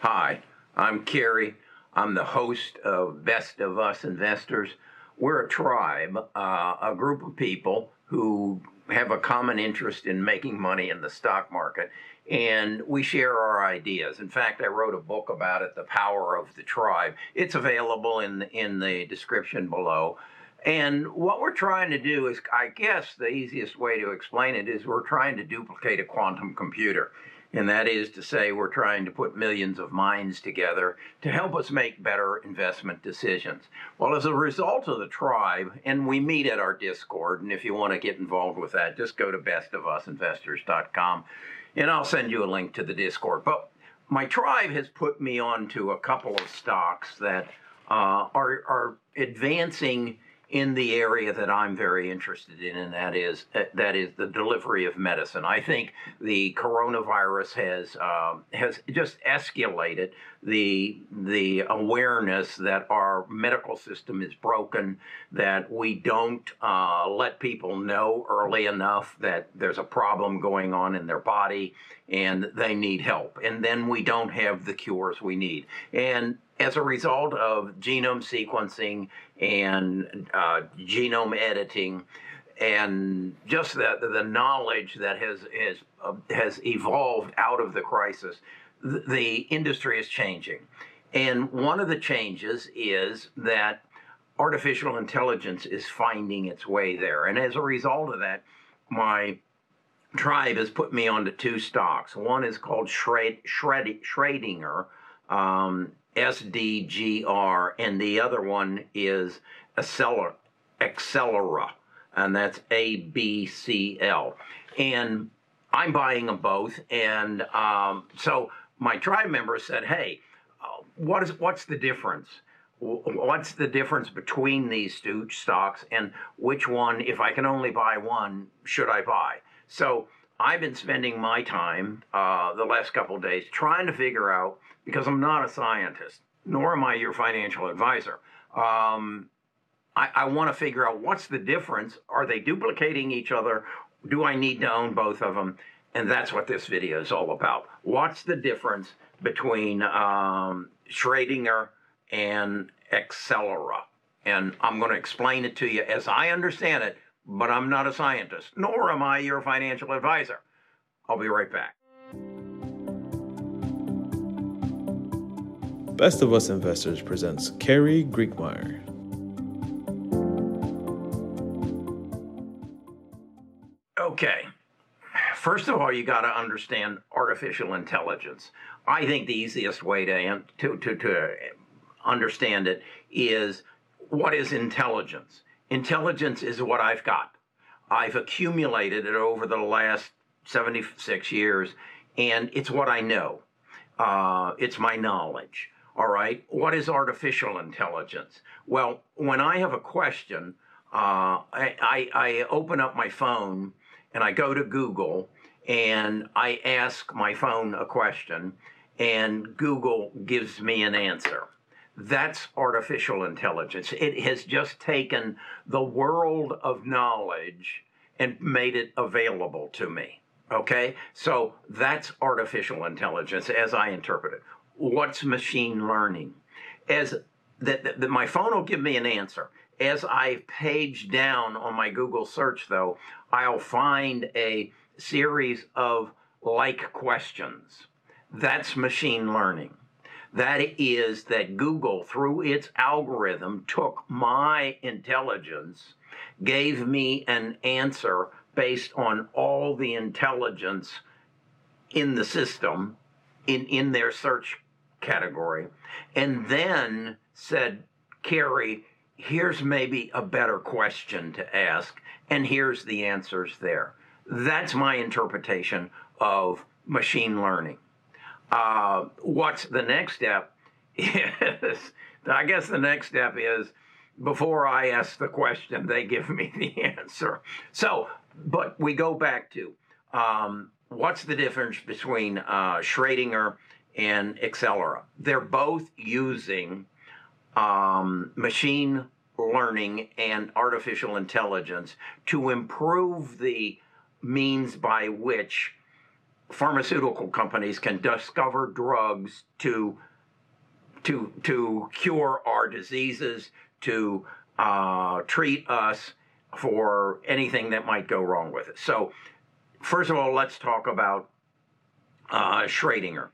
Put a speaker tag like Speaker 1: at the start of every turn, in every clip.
Speaker 1: Hi, I'm Kerry. I'm the host of Best of Us Investors. We're a tribe, uh, a group of people who have a common interest in making money in the stock market, and we share our ideas. In fact, I wrote a book about it, The Power of the Tribe. It's available in in the description below. And what we're trying to do is, I guess, the easiest way to explain it is we're trying to duplicate a quantum computer. And that is to say, we're trying to put millions of minds together to help us make better investment decisions. Well, as a result of the tribe, and we meet at our Discord, and if you want to get involved with that, just go to bestofusinvestors.com and I'll send you a link to the Discord. But my tribe has put me onto a couple of stocks that uh, are, are advancing in the area that I'm very interested in, and that is uh, that is the delivery of medicine. I think the coronavirus has um, has just escalated the the awareness that our medical system is broken, that we don't uh, let people know early enough that there's a problem going on in their body and they need help, and then we don't have the cures we need, and as a result of genome sequencing and uh, genome editing and just the, the knowledge that has, has, uh, has evolved out of the crisis, the, the industry is changing. And one of the changes is that artificial intelligence is finding its way there. And as a result of that, my tribe has put me onto two stocks. One is called Schrödinger, um, SDGR, and the other one is AbCellera, AbCellera and that's ABCL. And I'm buying them both. And um, so my tribe member said, hey, what is what's the difference? What's the difference between these two stocks and which one, if I can only buy one, should I buy? So I've been spending my time uh, the last couple days trying to figure out because I'm not a scientist, nor am I your financial advisor. Um, I, I want to figure out what's the difference. Are they duplicating each other? Do I need to own both of them? And that's what this video is all about. What's the difference between um, Schrödinger and AbCellera? And I'm going to explain it to you as I understand it, but I'm not a scientist, nor am I your financial advisor. I'll be right back.
Speaker 2: Best of Us Investors presents Kerry Griegmeier.
Speaker 1: Okay. First of all, you got to understand artificial intelligence. I think the easiest way to, to, to, to understand it is what is intelligence? Intelligence is what I've got. I've accumulated it over the last 76 years, and it's what I know. Uh, it's my knowledge. All right. What is artificial intelligence? Well, when I have a question, uh, I, I, I open up my phone and I go to Google and I ask my phone a question, and Google gives me an answer. That's artificial intelligence. It has just taken the world of knowledge and made it available to me. Okay? So that's artificial intelligence as I interpret it what's machine learning? As that, that my phone will give me an answer. As I page down on my Google search, though, I'll find a series of like questions. That's machine learning. That is that Google, through its algorithm, took my intelligence, gave me an answer based on all the intelligence in the system, in, in their search category, and then said, Kerry, here's maybe a better question to ask, and here's the answers there. That's my interpretation of machine learning. Uh, what's the next step? Is I guess the next step is before I ask the question, they give me the answer. So, but we go back to um, what's the difference between uh, Schrödinger and AbCellera. They're both using um, machine learning and artificial intelligence to improve the means by which pharmaceutical companies can discover drugs to to to cure our diseases, to uh, treat us for anything that might go wrong with it. So, first of all, let's talk about uh, Schrodinger.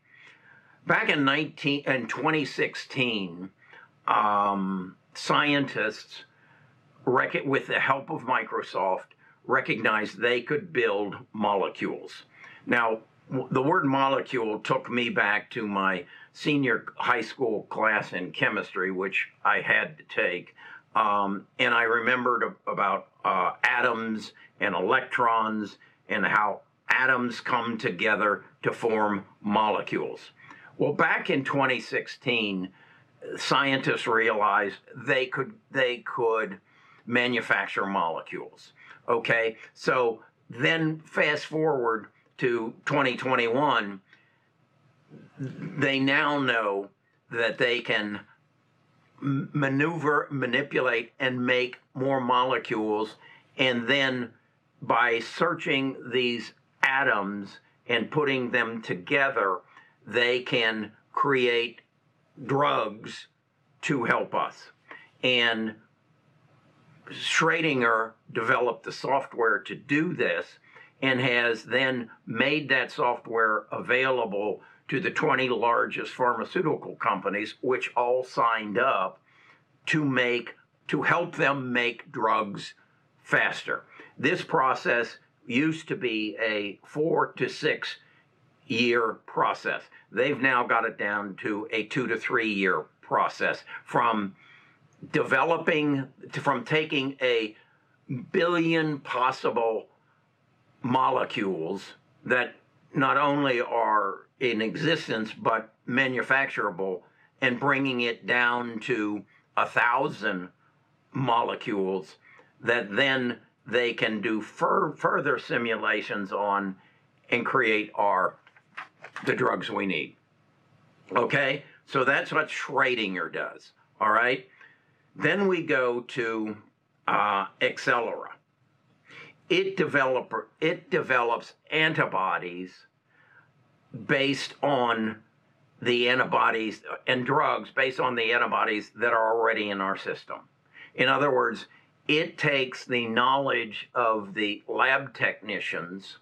Speaker 1: Back in 19 in 2016, um, scientists, rec- with the help of Microsoft, recognized they could build molecules. Now, the word molecule took me back to my senior high school class in chemistry, which I had to take. Um, and I remembered about uh, atoms and electrons and how atoms come together to form molecules. Well, back in 2016, scientists realized they could they could manufacture molecules. Okay, so then fast forward to 2021, they now know that they can maneuver, manipulate, and make more molecules, and then by searching these atoms and putting them together, they can create drugs to help us. And Schrodinger developed the software to do this and has then made that software available to the 20 largest pharmaceutical companies, which all signed up to make to help them make drugs faster. This process used to be a four to six year process. They've now got it down to a two to three year process from developing, from taking a billion possible molecules that not only are in existence but manufacturable and bringing it down to a thousand molecules that then they can do fur- further simulations on and create our the drugs we need. Okay, so that's what Schrodinger does. All right, then we go to uh, AbCellera. It develop it develops antibodies based on the antibodies and drugs based on the antibodies that are already in our system. In other words, it takes the knowledge of the lab technicians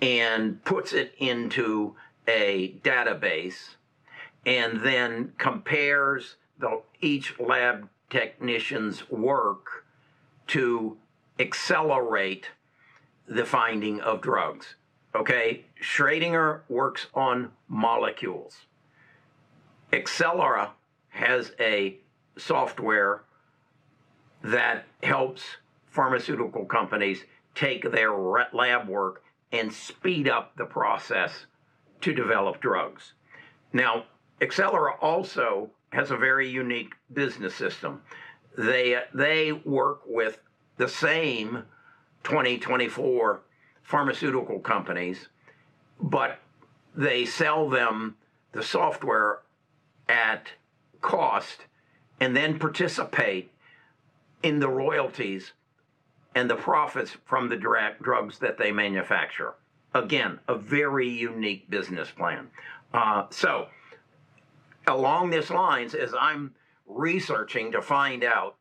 Speaker 1: and puts it into a database and then compares the, each lab technician's work to accelerate the finding of drugs. Okay, Schrodinger works on molecules. AbCellera has a software that helps pharmaceutical companies take their lab work and speed up the process to develop drugs. Now, AbCellera also has a very unique business system. They they work with the same 2024 pharmaceutical companies, but they sell them the software at cost and then participate in the royalties and the profits from the drugs that they manufacture. Again, a very unique business plan. Uh, so, along this lines, as I'm researching to find out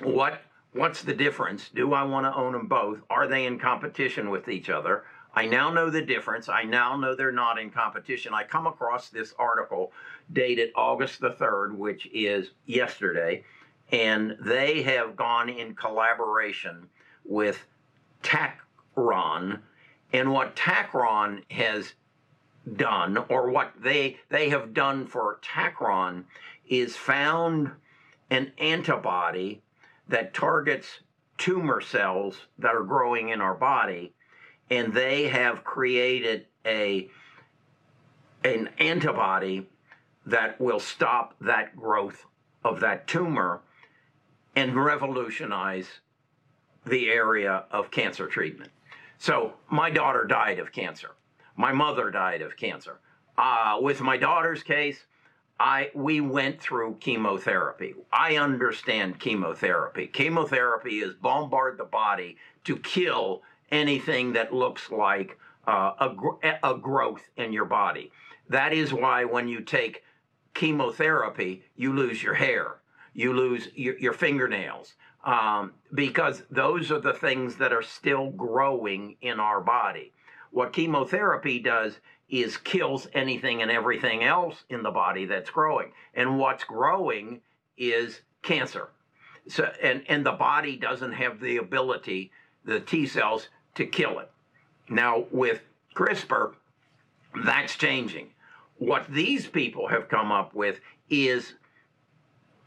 Speaker 1: what what's the difference, do I want to own them both? Are they in competition with each other? I now know the difference. I now know they're not in competition. I come across this article dated August the 3rd, which is yesterday, and they have gone in collaboration with Tacron. And what Tacron has done, or what they they have done for Tacron, is found an antibody that targets tumor cells that are growing in our body, and they have created a an antibody that will stop that growth of that tumor and revolutionize the area of cancer treatment. So my daughter died of cancer. My mother died of cancer. Uh, with my daughter's case, I we went through chemotherapy. I understand chemotherapy. Chemotherapy is bombard the body to kill anything that looks like uh, a, a growth in your body. That is why when you take chemotherapy, you lose your hair, you lose your, your fingernails, um, because those are the things that are still growing in our body. What chemotherapy does is kills anything and everything else in the body that's growing. And what's growing is cancer. So and, and the body doesn't have the ability, the T cells, to kill it. Now with CRISPR, that's changing. What these people have come up with is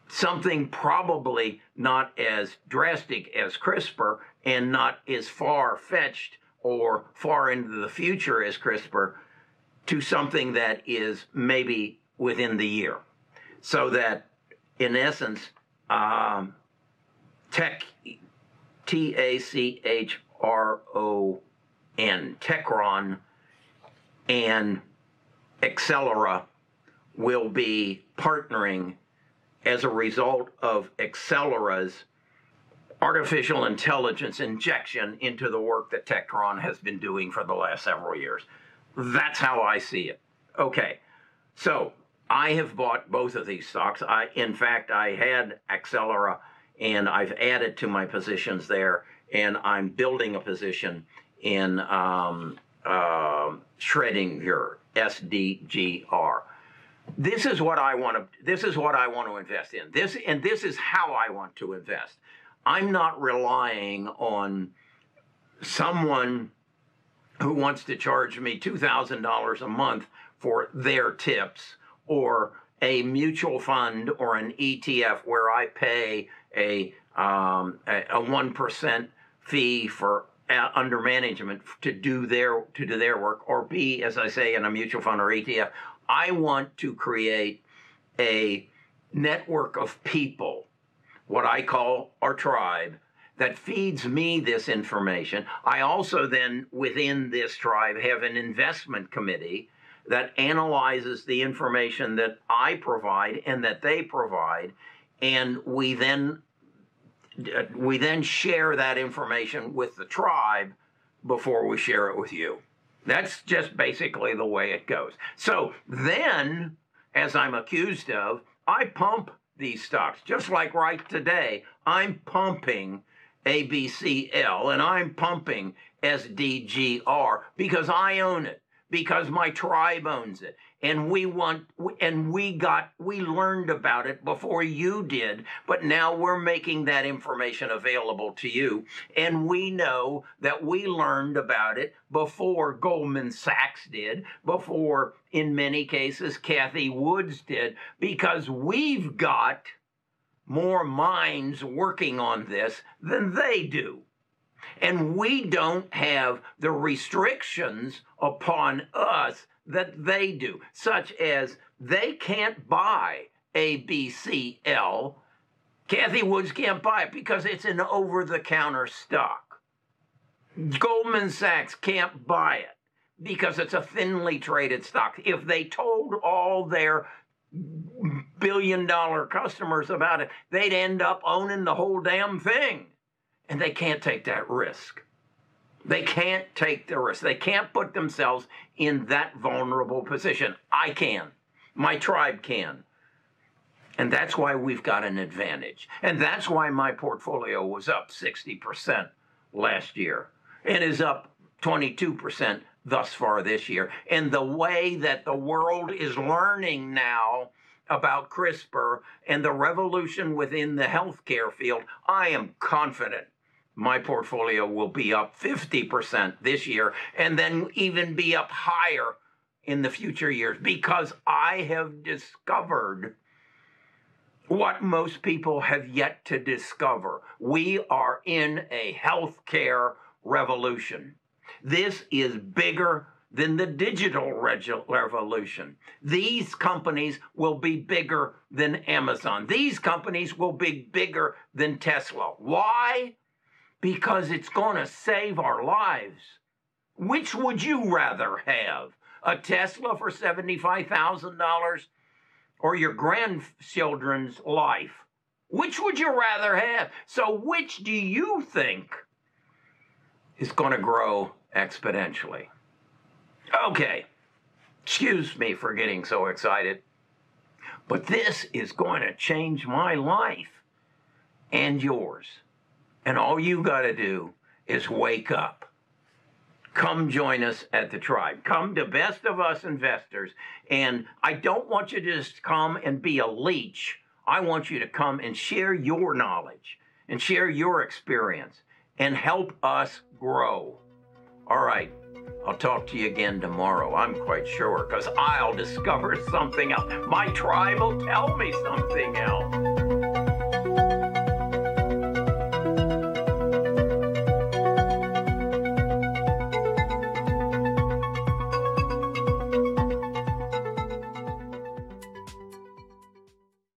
Speaker 1: something probably not as drastic as CRISPR and not as far fetched or far into the future as CRISPR to something that is maybe within the year. So that in essence, um, tech, T A C H R O N, Techron and AbCellera will be partnering as a result of AbCellera's artificial intelligence injection into the work that Techron has been doing for the last several years. That's how I see it. Okay, so I have bought both of these stocks. I, in fact, I had AbCellera and I've added to my positions there, and I'm building a position in um, uh, Schrödinger, SDGR this is what I want to this is what I want to invest in. This and this is how I want to invest. I'm not relying on someone who wants to charge me $2,000 a month for their tips or a mutual fund or an ETF where I pay a um, a one percent fee for uh, under management to do their to do their work, or B, as I say, in a mutual fund or ETF, I want to create a network of people, what I call our tribe, that feeds me this information. I also then, within this tribe, have an investment committee that analyzes the information that I provide and that they provide, and we then we then share that information with the tribe before we share it with you. That's just basically the way it goes. So then, as I'm accused of, I pump these stocks, just like right today. I'm pumping ABCL and I'm pumping SDGR because I own it, because my tribe owns it. And we want and we got we learned about it before you did but now we're making that information available to you. And we know that we learned about it before Goldman Sachs did before in many cases Cathie Woods did because we've got more minds working on this than they do and we don't have the restrictions upon us that they do, such as they can't buy ABCL. Cathie Woods can't buy it because it's an over the counter stock. Goldman Sachs can't buy it because it's a thinly traded stock. If they told all their billion dollar customers about it, they'd end up owning the whole damn thing. And they can't take that risk. They can't take the risk. They can't put themselves in that vulnerable position. I can. My tribe can. And that's why we've got an advantage. And that's why my portfolio was up 60% last year and is up 22% thus far this year. And the way that the world is learning now about CRISPR and the revolution within the healthcare field, I am confident my portfolio will be up 50% this year and then even be up higher in the future years because I have discovered what most people have yet to discover. We are in a healthcare revolution. This is bigger than the digital revolution. These companies will be bigger than Amazon. These companies will be bigger than Tesla. Why? because it's going to save our lives. Which would you rather have? A Tesla for $75,000 or your grandchildren's life? Which would you rather have? So, which do you think is going to grow exponentially? Okay, excuse me for getting so excited, but this is going to change my life and yours. And all you got to do is wake up. Come join us at the tribe. Come to Best of Us Investors. And I don't want you to just come and be a leech. I want you to come and share your knowledge and share your experience and help us grow. All right. I'll talk to you again tomorrow. I'm quite sure because I'll discover something else. My tribe will tell me something else.